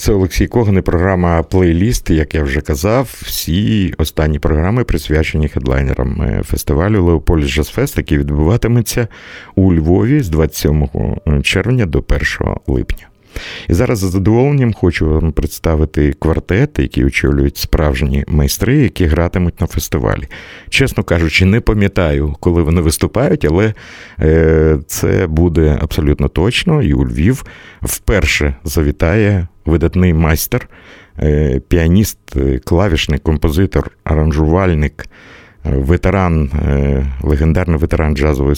Це Олексій Коган і програма Плейліст. Як я вже казав, всі останні програми присвячені хедлайнерам е, фестивалю Leopolis Jazz Fest, який відбуватиметься у Львові з 27 червня до 1 липня. І зараз з задоволенням хочу вам представити квартет, який очолюють справжні майстри, які гратимуть на фестивалі. Чесно кажучи, не пам'ятаю, коли вони виступають, але е, це буде абсолютно точно. І у Львів вперше завітає видатний майстер, е, піаніст, е, клавішник, композитор, аранжувальник ветеран, е, легендарний ветеран джазової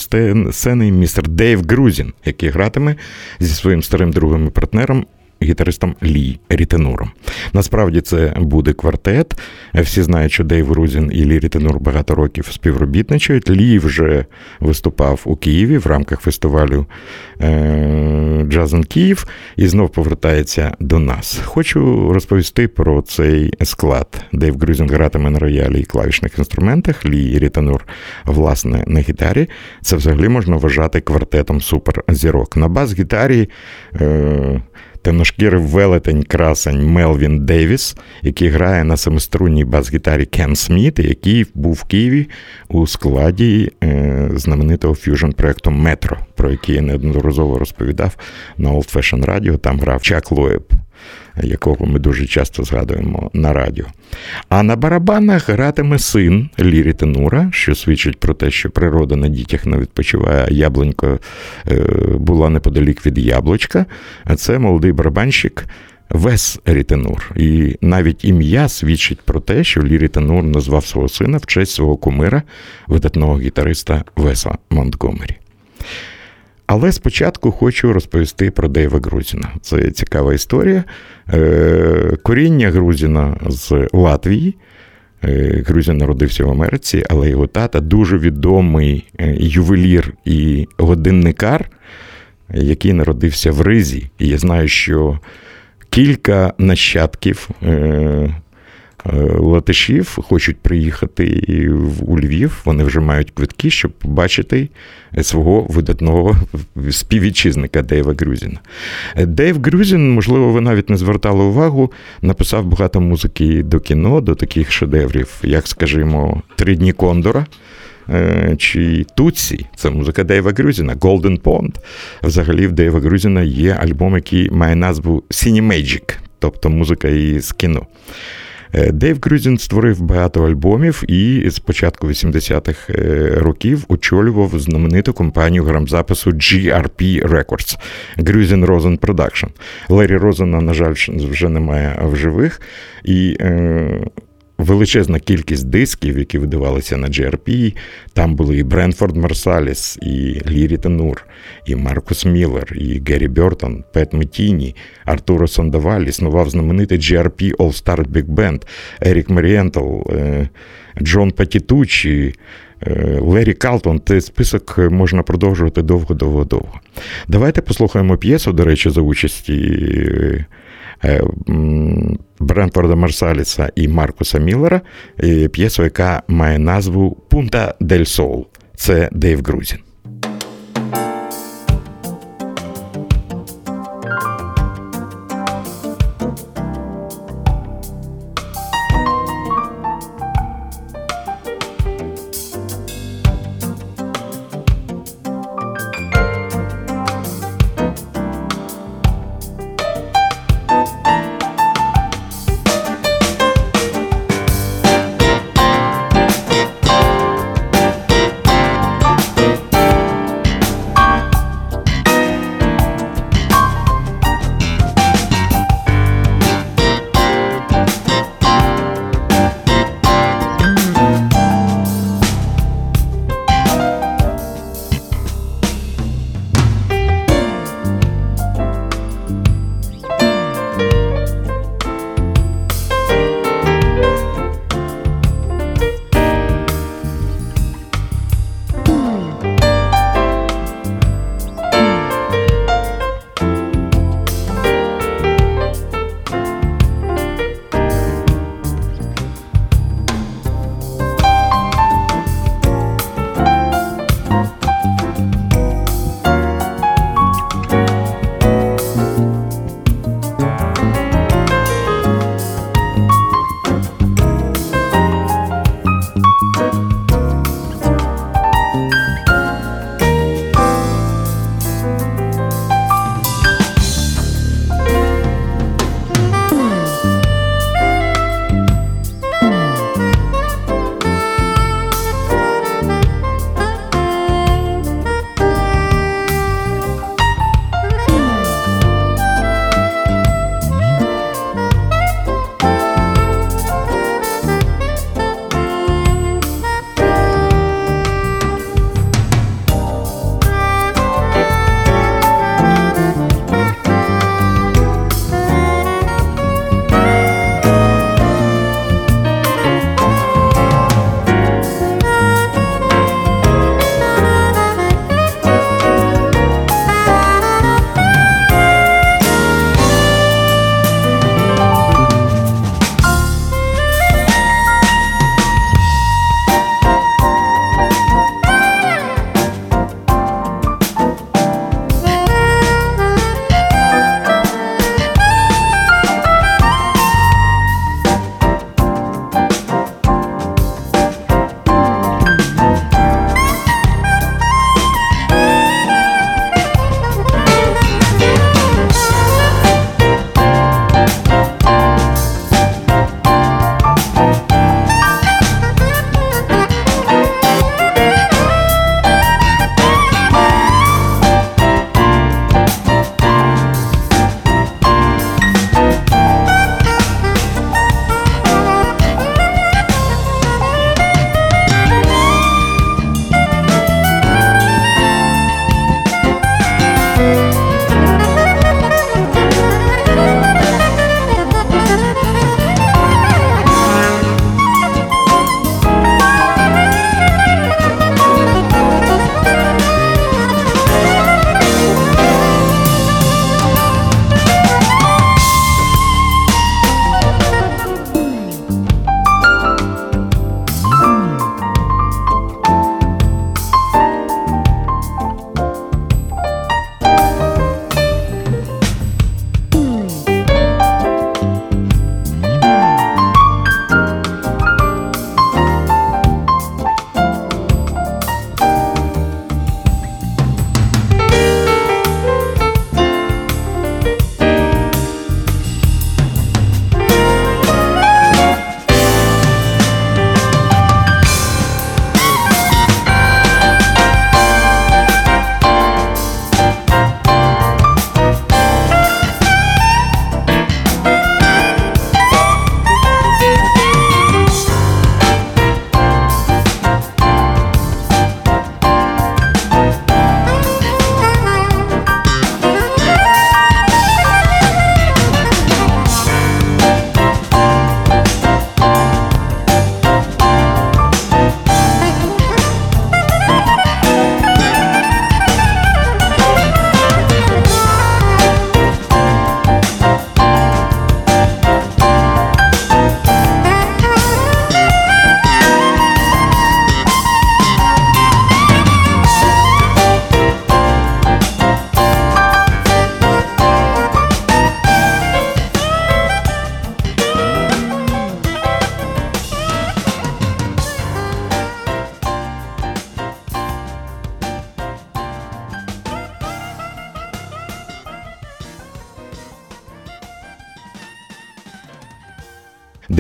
сцени, містер Дейв Грузін, який гратиме зі своїм старим другом і партнером гітаристом Лі Рітенуром. Насправді це буде квартет. Всі знають, що Дейв Грузін і Лі Рітенур багато років співробітничають. Лі вже виступав у Києві в рамках фестивалю е, Jazz in Київ і знов повертається до нас. Хочу розповісти про цей склад. Дейв Грузін гратиме на роялі і клавішних інструментах. Лі Рітенур, власне, на гітарі. Це взагалі можна вважати квартетом суперзірок. На бас-гітарі. Е, темношкірий велетень красень Мелвін Девіс, який грає на семиструнній бас-гітарі Кен Сміт, який був в Києві у складі е, знаменитого ф'южн-проекту Метро, про який я неодноразово розповідав на Old Fashion Radio. Там грав Чак Лоеб якого ми дуже часто згадуємо на радіо. А на барабанах гратиме син Лірі Тенура, що свідчить про те, що природа на дітях не відпочиває, а яблунько е, була неподалік від яблучка. А це молодий барабанщик. Вес Рітенур. І навіть ім'я свідчить про те, що Лі Рітенур назвав свого сина в честь свого кумира, видатного гітариста Веса Монтгомері. Але спочатку хочу розповісти про Дейва Грузіна. Це цікава історія. Е, коріння Грузіна з Латвії. Е, Грузін народився в Америці, але його тата дуже відомий е, ювелір і годинникар, який народився в Ризі. І я знаю, що кілька нащадків латишів хочуть приїхати у Львів. Вони вже мають квитки, щоб побачити свого видатного співвітчизника Дейва Грузіна. Дейв Грузін, можливо, ви навіть не звертали увагу, написав багато музики до кіно, до таких шедеврів, як, скажімо, Три дні Кондора. Е, чи Туці, це музика Дейва Грузіна, Golden Pond. Взагалі, в Дейва Грузіна є альбом, який має назву Cinemagic, тобто музика із кіно. Е, Дейв Грюзін створив багато альбомів і з початку 80-х е, років очолював знамениту компанію грамзапису GRP Records Grusin Rosen Production. Лері Розена, на жаль, вже немає в живих. І е, величезна кількість дисків, які видавалися на GRP. Там були і Бренфорд Марсаліс, і Лі Рітенур, і Маркус Міллер, і Геррі Бертон, Пет Метіні, Артуро Сандаваль, існував знаменитий GRP All Star Big Band, Ерік Марієнтл, е, Джон Патітучі. Е, Лері Калтон, цей список можна продовжувати довго-довго-довго. Давайте послухаємо п'єсу, до речі, за участі е, Е, Марсаліса і Маркуса Міллера, п'єсу, яка має назву Пунта дель Сол. Це Дейв Грузін.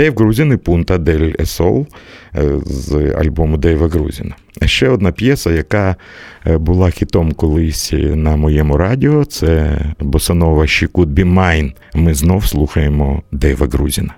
Дейв Грузін і Пунта Дель Есол з альбому Дейва Грузіна. Ще одна п'єса, яка була хітом колись на моєму радіо, це Босанова Шікут could be. Ми знов слухаємо Дейва Грузіна.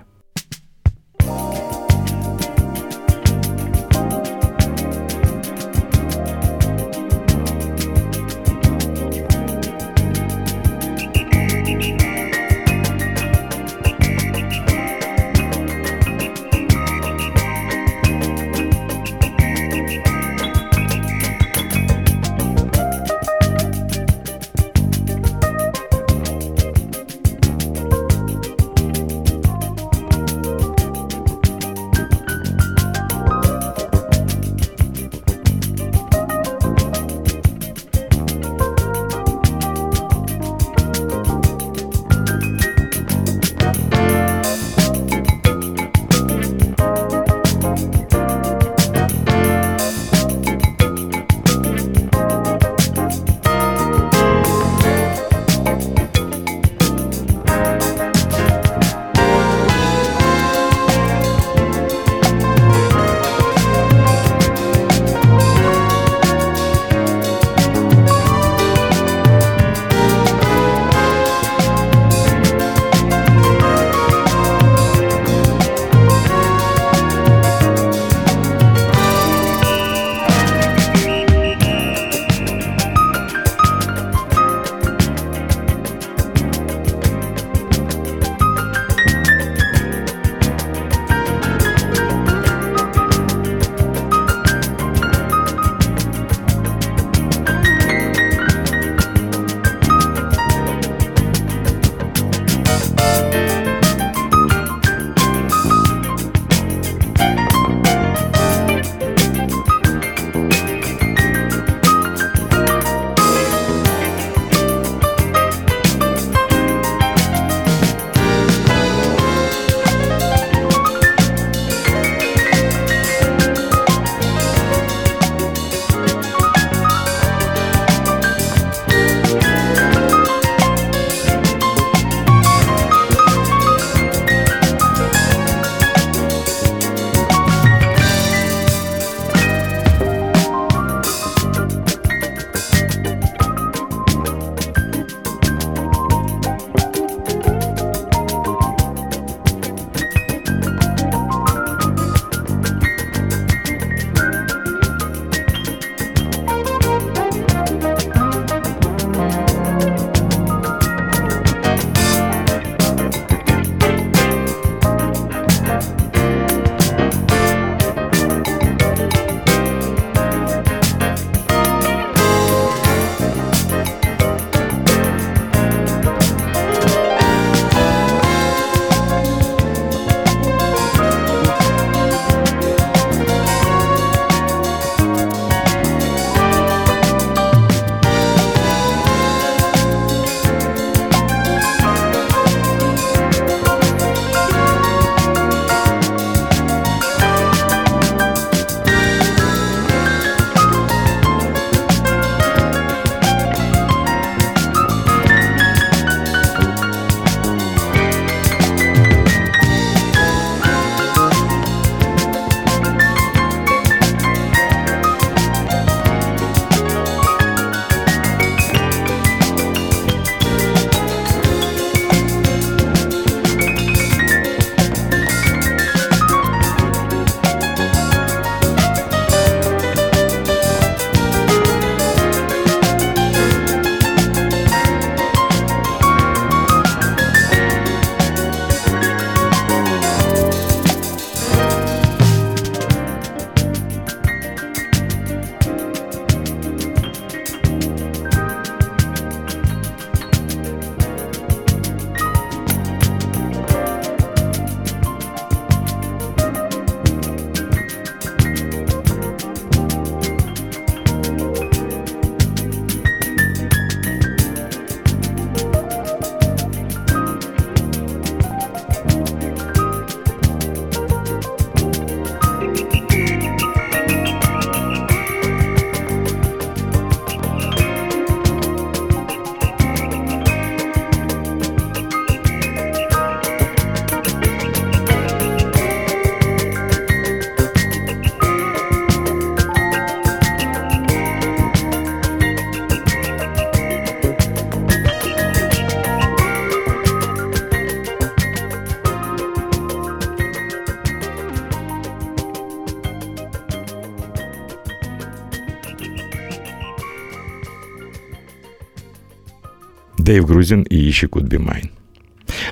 Дейв Грузін і «She Could Be Mine».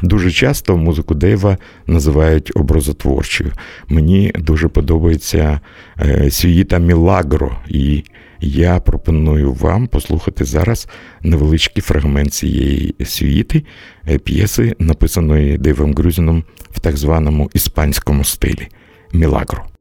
Дуже часто музику Дейва називають образотворчою. Мені дуже подобається е, Сюїта Мілагро, і я пропоную вам послухати зараз невеличкий фрагмент цієї сюїти е, п'єси, написаної Дейвом Грузіном в так званому іспанському стилі Мілагро.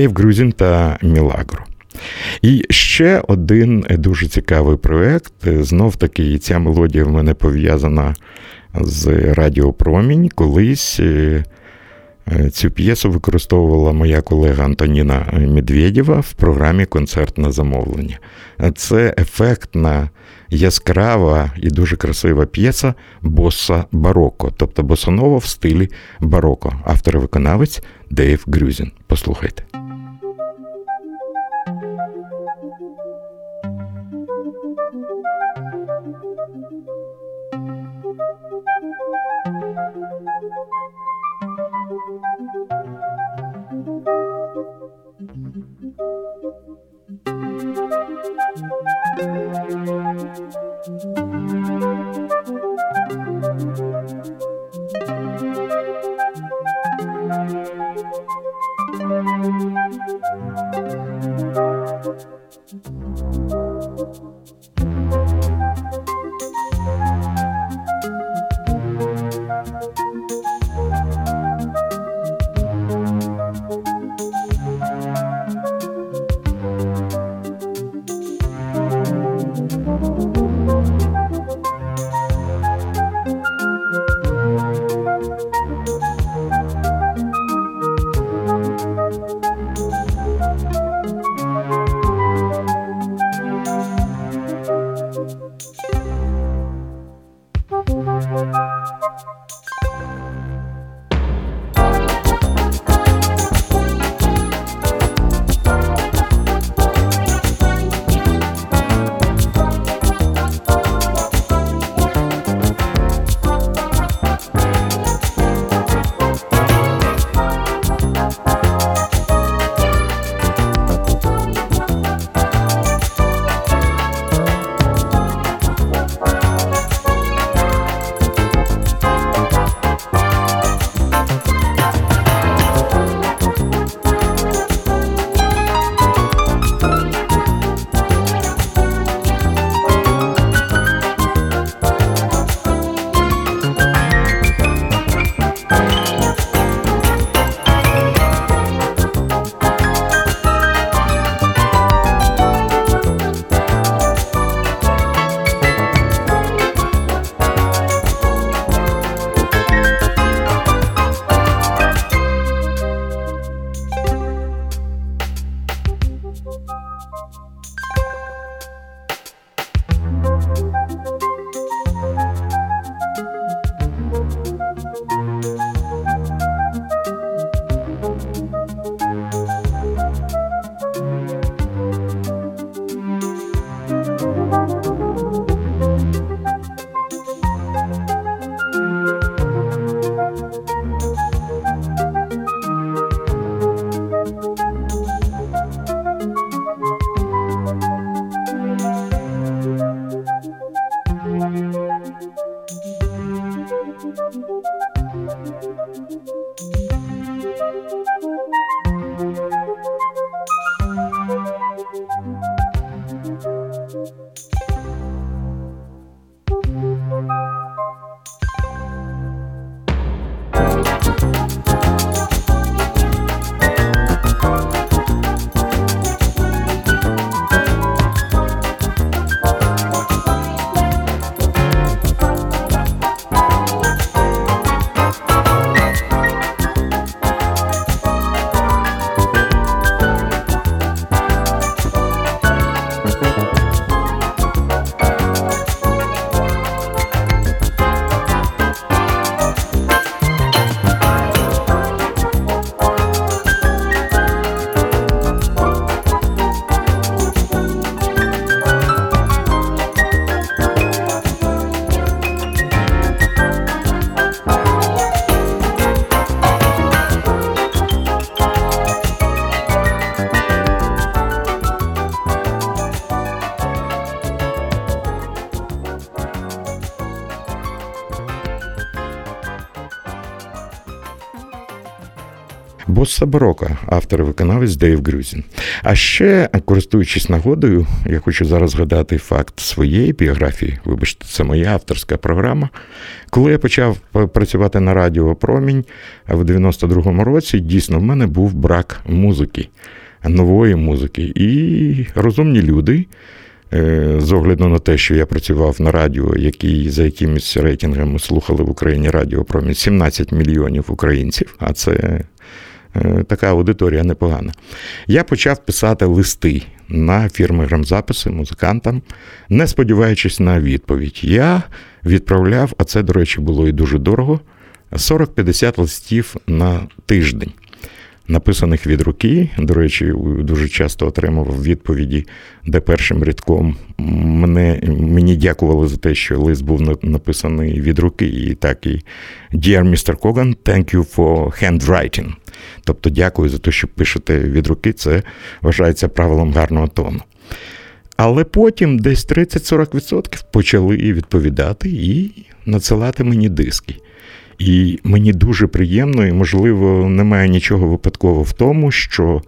Дейв Грузін та Мілагро. І ще один дуже цікавий проєкт. Знов таки, ця мелодія в мене пов'язана з Радіо Промінь. Колись е, цю п'єсу використовувала моя колега Антоніна Медведєва в програмі Концерт на замовлення. Це ефектна, яскрава і дуже красива п'єса боса бароко, тобто босонова в стилі бароко. Автор-виконавець Дейв Грюзін. Послухайте. Босса Барока, автор і виконавець Дейв Грюзін. А ще, користуючись нагодою, я хочу зараз згадати факт своєї біографії. Вибачте, це моя авторська програма. Коли я почав працювати на радіо Промінь в 92-му році, дійсно в мене був брак музики, нової музики. І розумні люди. Е, з огляду на те, що я працював на радіо, який за якимись рейтингами слухали в Україні радіо промінь 17 мільйонів українців, а це така аудиторія непогана. Я почав писати листи на фірми грамзаписи музикантам, не сподіваючись на відповідь. Я відправляв, а це, до речі, було і дуже дорого. 40-50 листів на тиждень написаних від руки. До речі, дуже часто отримував відповіді, де першим рядком мене, мені дякували за те, що лист був написаний від руки. І так і Dear Mr. Kogan, thank you for handwriting. Тобто, дякую за те, що пишете від руки. Це вважається правилом гарного тону. Але потім десь 30-40% почали відповідати і надсилати мені диски. І мені дуже приємно, і, можливо, немає нічого випадкового в тому, що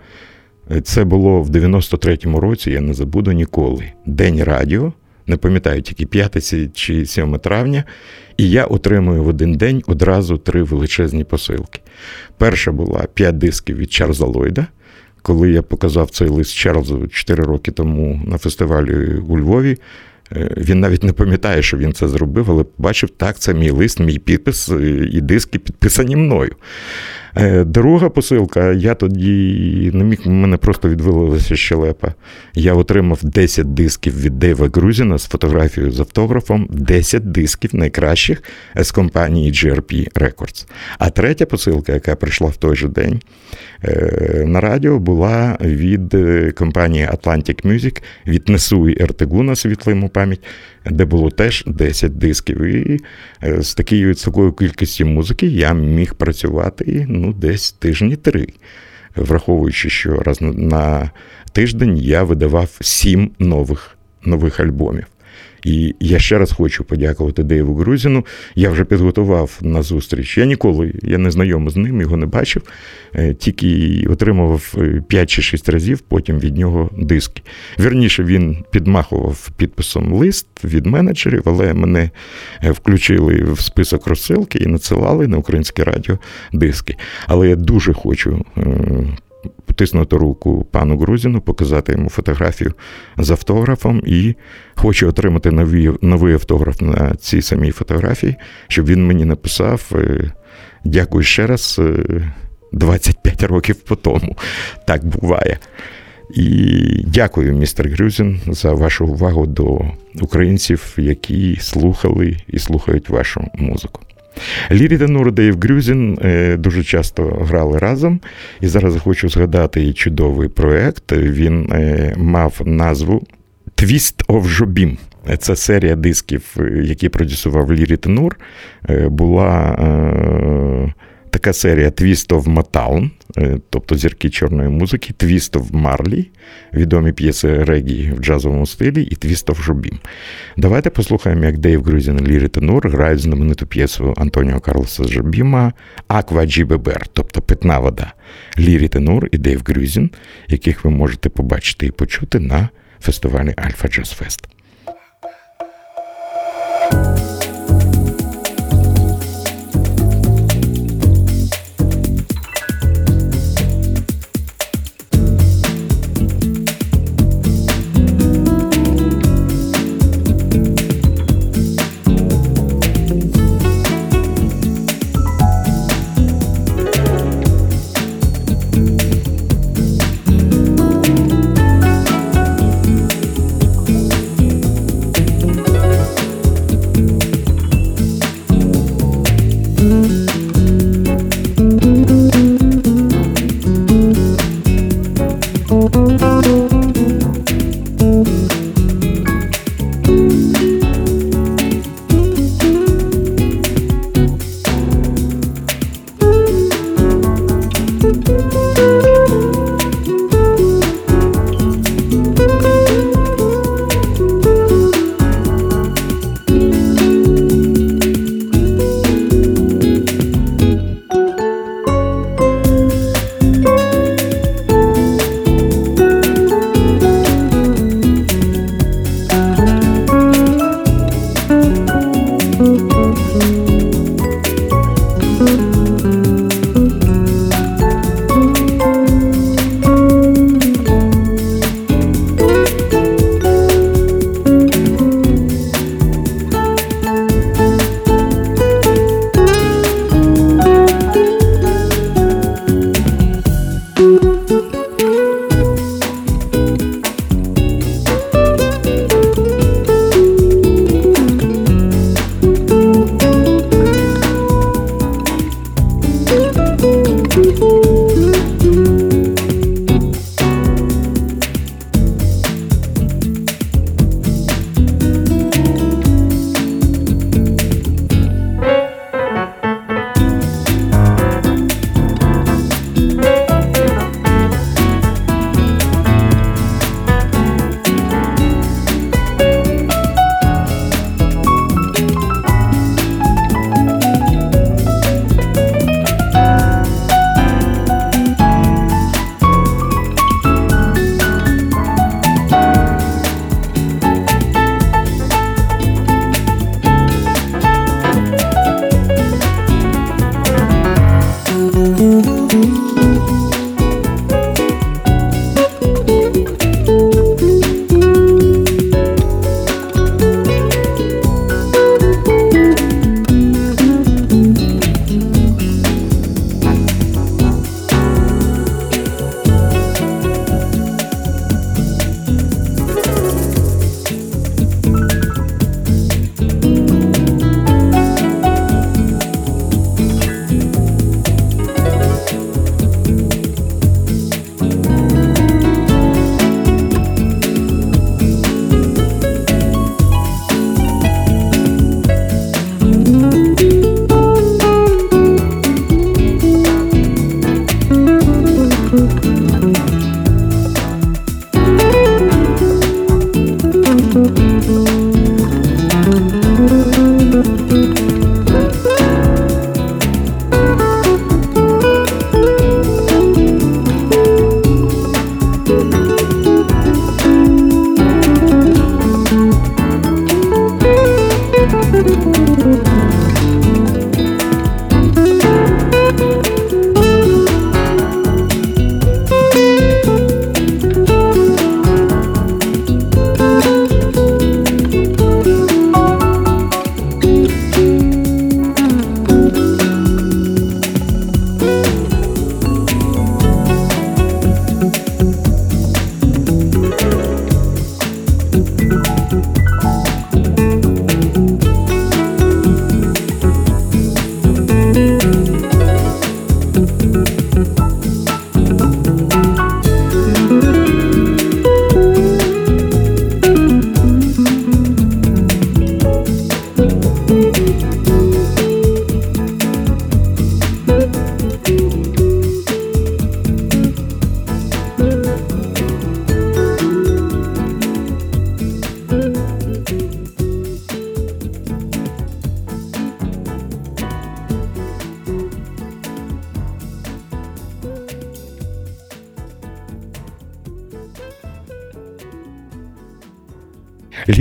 це було в 93-му році, я не забуду ніколи. День радіо, не пам'ятаю, тільки 5 чи 7 травня, і я отримую в один день одразу три величезні посилки. Перша була 5 дисків від Чарльза Ллойда. Коли я показав цей лист Чарльзу 4 роки тому на фестивалі у Львові, Е, він навіть не пам'ятає, що він це зробив, але бачив, так, це мій лист, мій підпис е, і диски підписані мною. Е, друга посилка, я тоді не міг, мене просто відвилилася щелепа. Я отримав 10 дисків від Дейва Грузіна з фотографією з автографом, 10 дисків найкращих з компанії GRP Records. А третя посилка, яка прийшла в той же день на радіо, була від компанії Atlantic Music від Несу і Ертегуна світлому пам'ять, де було теж 10 дисків. І е, з такою такою кількістю музики я міг працювати ну, десь тижні три, враховуючи, що раз на тиждень я видавав сім нових, нових альбомів. І я ще раз хочу подякувати Дейву Грузіну. Я вже підготував на зустріч. Я ніколи я не знайомий з ним, його не бачив, е, тільки отримував 5 е, чи 6 разів потім від нього диски. Вірніше, він підмахував підписом лист від менеджерів, але мене е, включили в список розсилки і надсилали на українське радіо диски. Але я дуже хочу потиснути руку пану Грузіну, показати йому фотографію з автографом і хочу отримати новий, новий автограф на цій самій фотографії, щоб він мені написав. Е, дякую ще раз 25 е, років по тому. Так буває. І дякую, містер Грюзін, за вашу увагу до українців, які слухали і слухають вашу музику. Лірі Танур, Дейв Грюзін е, дуже часто грали разом. І зараз хочу згадати чудовий проект. Він е, мав назву Twist of Jobim. Це серія дисків, е, які продюсував Лірі Тенур. Була така серія Twist of Motown, тобто зірки чорної музики, Twist of Marley, відомі п'єси регі в джазовому стилі, і Twist of Jobim. Давайте послухаємо, як Дейв Грузін і Лірі Тенур грають знамениту п'єсу Антоніо Карлоса Жобіма Аква Джібебер, тобто питна вода. Лірі Тенур і Дейв Грузін, яких ви можете побачити і почути на фестивалі Альфа Джаз Фест.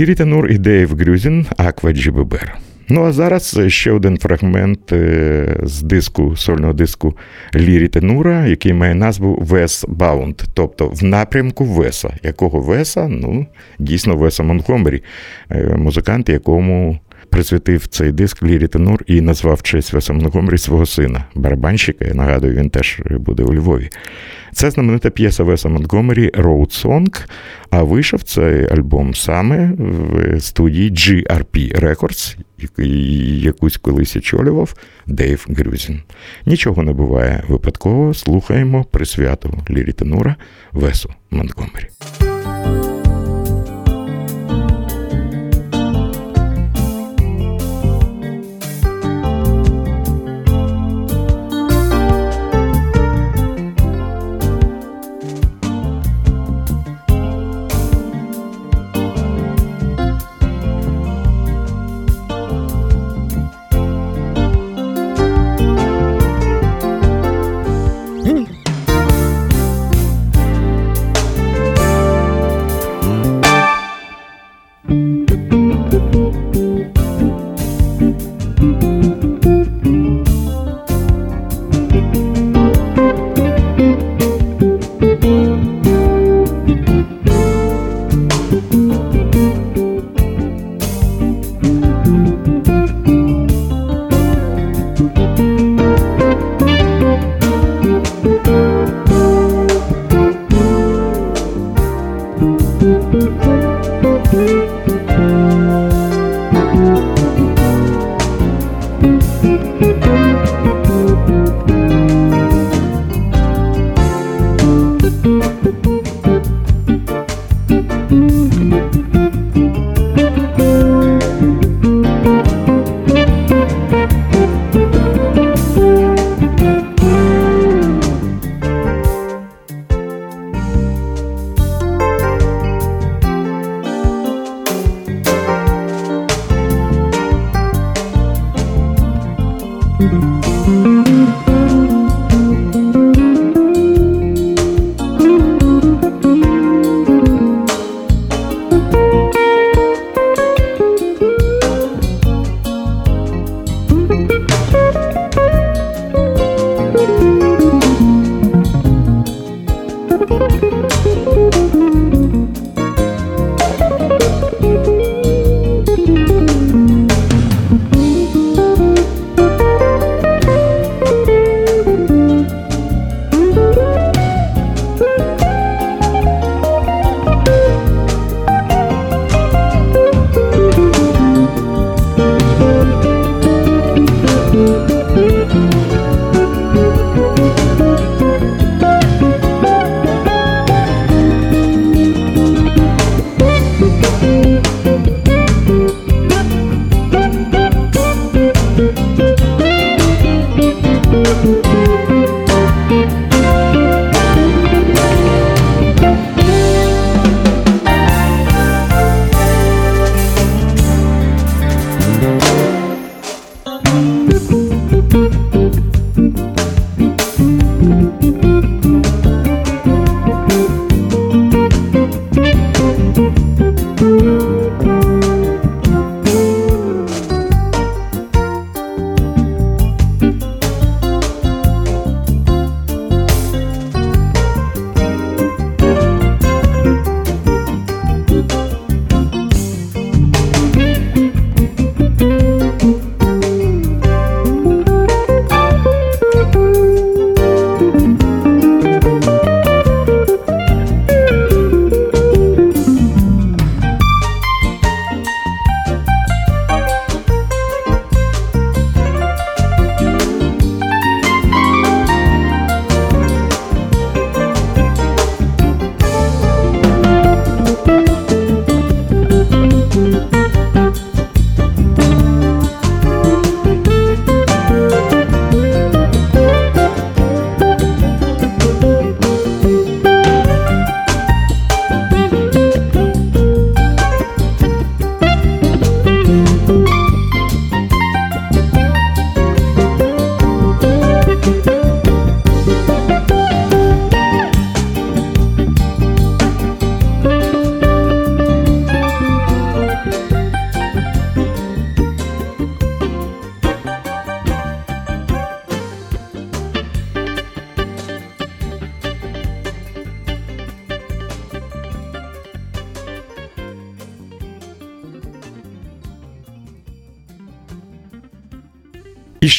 Лі Рітенур і Дейв Грюзін Água de Beber. Ну а зараз ще один фрагмент е, з диску, сольного диску Лі Рітенура, який має назву Wes Bound, тобто в напрямку Веса. Якого Веса? Ну, дійсно, Веса Монтгомері, е, музикант, якому присвятив цей диск Лі Рітенур і назвав честь Веса Монтгомері свого сина, барабанщика. Я нагадую, він теж буде у Львові. Це знаменита п'єса Веса Монтгомері Road Song, а вийшов цей альбом саме в студії GRP Records, якусь колись очолював Дейв Грюзін. Нічого не буває випадково. Слухаємо присвяту Лірі Тенура Весу Монтгомері.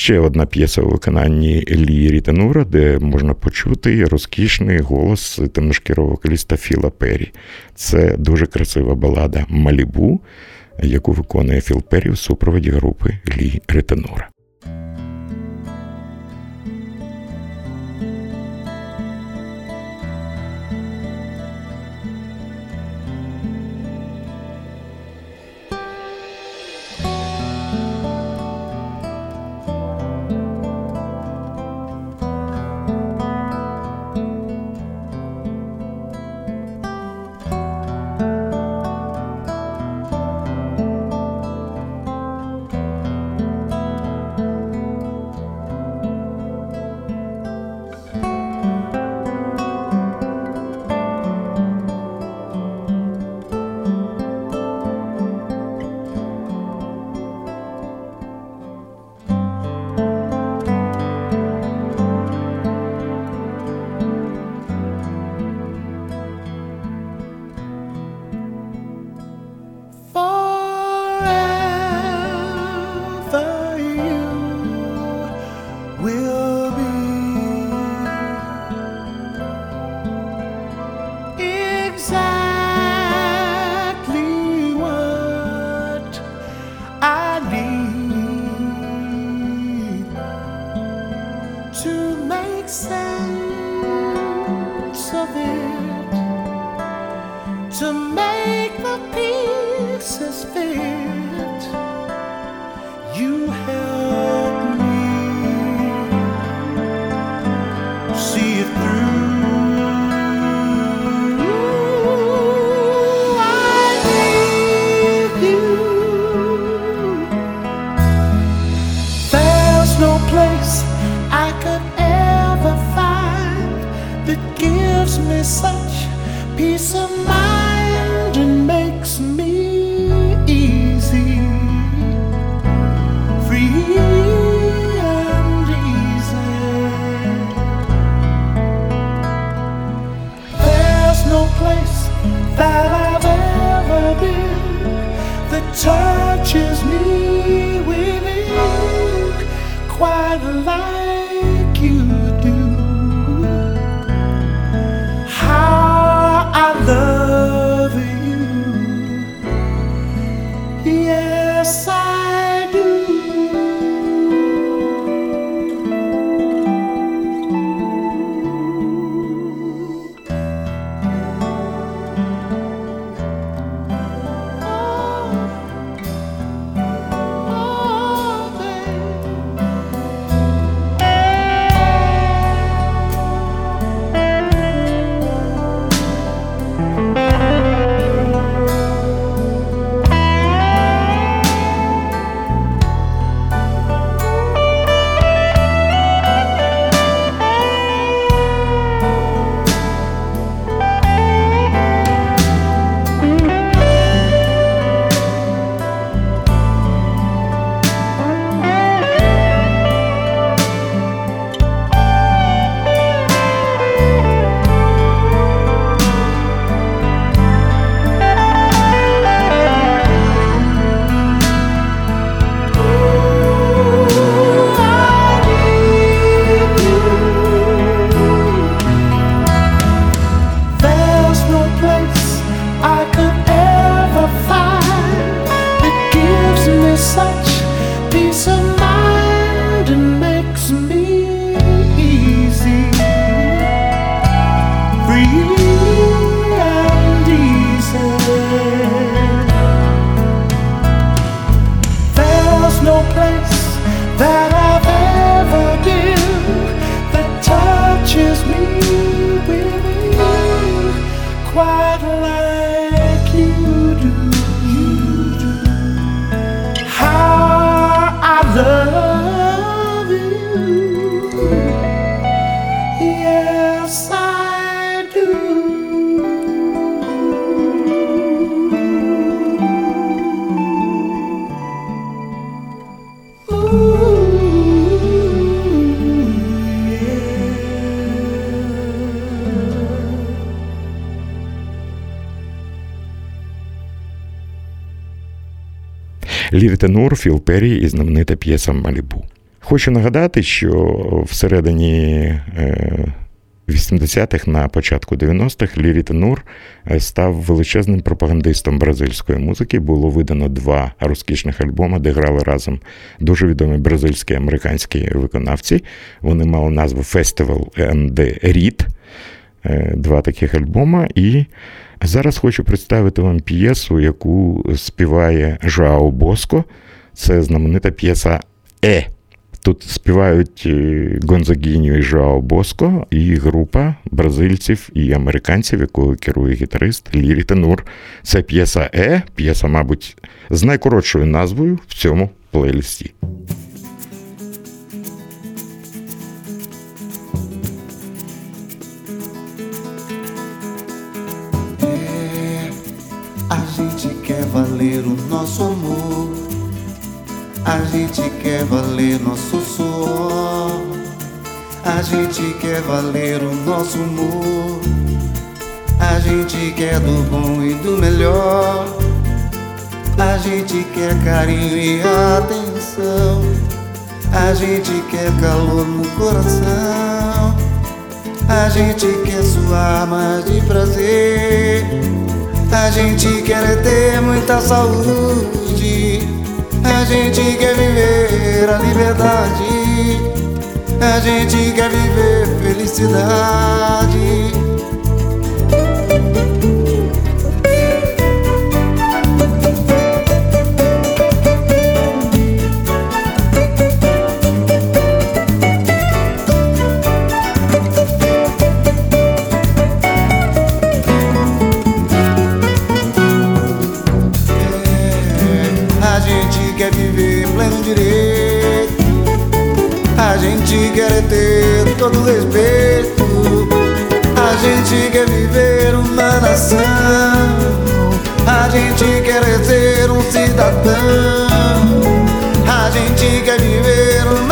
ще одна п'єса у виконанні Лі Рітенура, де можна почути розкішний голос темношкірого вокаліста Філа Перрі. Це дуже красива балада Малібу, яку виконує Філ Перрі в супроводі групи Лі Рітенура. gives me such peace of mind and makes me easy, free and easy. There's no place that I've ever been that touches me. Лірі тенор Філ Перрі і знаменита п'єса Малібу. Хочу нагадати, що всередині 80-х на початку 90-х Лірі Тенур е, став величезним пропагандистом бразильської музики. Було видано два розкішних альбоми, де грали разом дуже відомі бразильські американські виконавці. Вони мали назву Festival and Read. Е, два таких альбома. І зараз хочу представити вам п'єсу, яку співає Жао Боско. Це знаменита п'єса Е. Тут співають е, Гонзагіньо і Жао Боско, і група бразильців і американців, якою керує гітарист Лірі Тенур. Це п'єса Е, п'єса, мабуть, з найкоротшою назвою в цьому плейлісті. Nosso amor. A gente quer valer nosso suor. A gente quer valer o nosso humor. A gente quer do bom e do melhor. A gente quer carinho e atenção. A gente quer calor no coração. A gente quer suar mais de prazer. A gente quer ter muita saúde. A gente quer viver a liberdade. A gente quer viver felicidade. Todo respeito. A gente quer viver uma nação. A gente quer ser um cidadão. A gente quer viver uma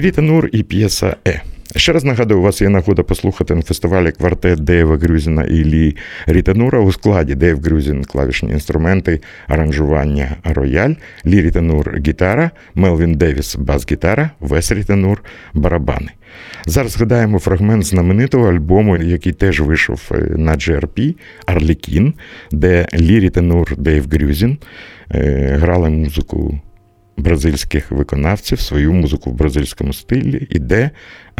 Лі Рітенур і п'єса Е. Ще раз нагадую, у вас є нагода послухати на фестивалі квартет Дейва Грюзіна і Лі Рітанура у складі Дейв Грюзін, клавішні інструменти, аранжування рояль, Лі Рітанур гітара, Мелвін Девіс бас-гітара, Вес Рітанур барабани. Зараз згадаємо фрагмент знаменитого альбому, який теж вийшов е, на GRP Harlequin, де Лі Рітанур Дейв Грюзін е, грали музику бразильських виконавців свою музику в бразильському стилі, і де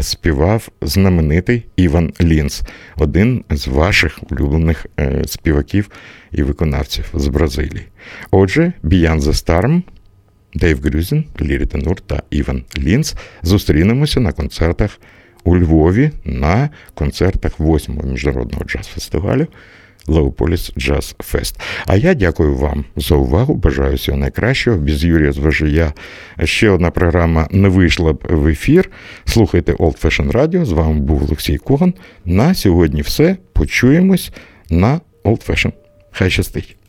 співав знаменитий Іван Лінц, один з ваших улюблених е, співаків і виконавців з Бразилії. Отже, Beyond the Storm, Дейв Грюзін, Лірі Тенур та Іван Лінц зустрінемося на концертах у Львові на концертах 8-го міжнародного джаз-фестивалю. Leopolis Jazz Fest. А я дякую вам за увагу. Бажаю всього найкращого. Без Юрія Зважия ще одна програма не вийшла б в ефір. Слухайте Old Fashion Radio. З вами був Олексій Коган. На сьогодні все. Почуємось на Old Fashion. Хай щастить!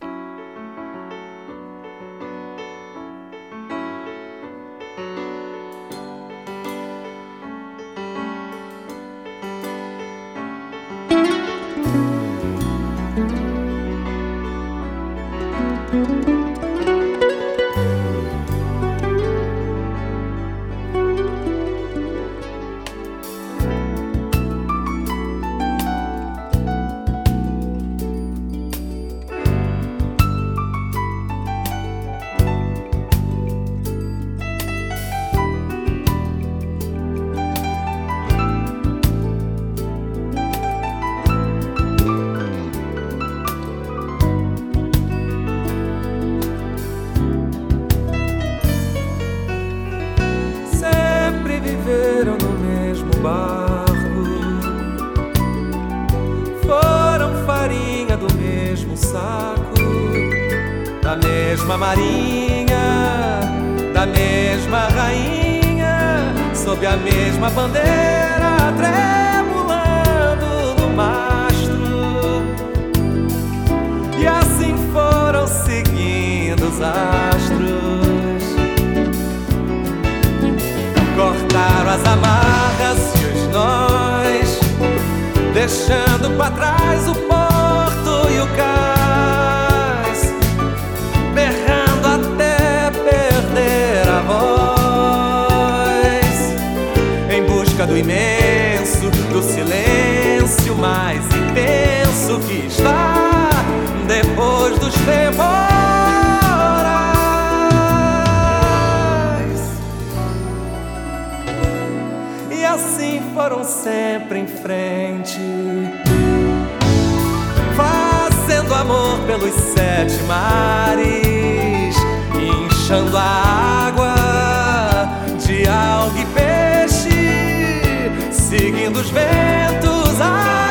mesma marinha, da mesma rainha, sob a mesma bandeira tremulando no mastro. E assim foram seguindo os astros, cortaram as amarras e os nós, deixando para trás o povo. imenso do silêncio mais intenso que está depois dos temporais. E assim foram sempre em frente, fazendo amor pelos sete mares, inchando a água de algo e seguindo os ventos. Ah,